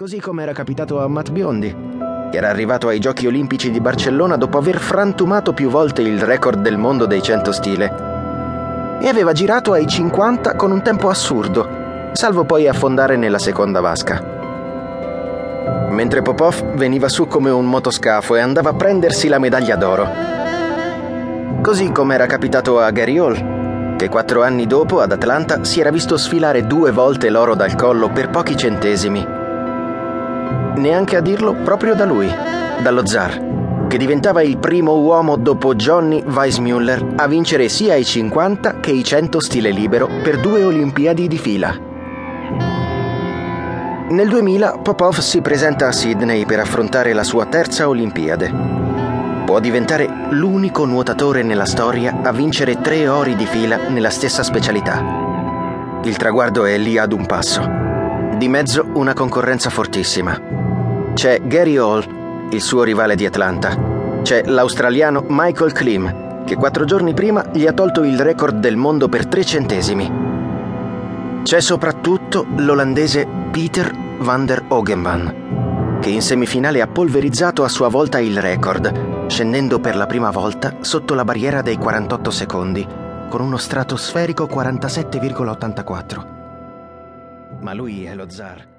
Così come era capitato a Matt Biondi, che era arrivato ai Giochi Olimpici di Barcellona dopo aver frantumato più volte il record del mondo dei 100 stile. E aveva girato ai 50 con un tempo assurdo, salvo poi affondare nella seconda vasca. Mentre Popov veniva su come un motoscafo e andava a prendersi la medaglia d'oro. Così come era capitato a Gary Hall, che quattro anni dopo ad Atlanta si era visto sfilare due volte l'oro dal collo per pochi centesimi. Neanche a dirlo proprio da lui, dallo zar, che diventava il primo uomo dopo Johnny Weissmuller a vincere sia i 50 che i 100 stile libero per due Olimpiadi di fila. Nel 2000 Popov si presenta a Sydney per affrontare la sua terza Olimpiade può diventare l'unico nuotatore nella storia a vincere tre ori di fila nella stessa specialità. Il traguardo è lì ad un passo. Di mezzo una concorrenza fortissima. C'è Gary Hall, il suo rivale di Atlanta. C'è l'australiano Michael Klim, che quattro giorni prima gli ha tolto il record del mondo per tre centesimi. C'è soprattutto l'olandese Peter van der Ogenban, che in semifinale ha polverizzato a sua volta il record scendendo per la prima volta sotto la barriera dei 48 secondi, con uno stratosferico 47,84. Ma lui è lo zar.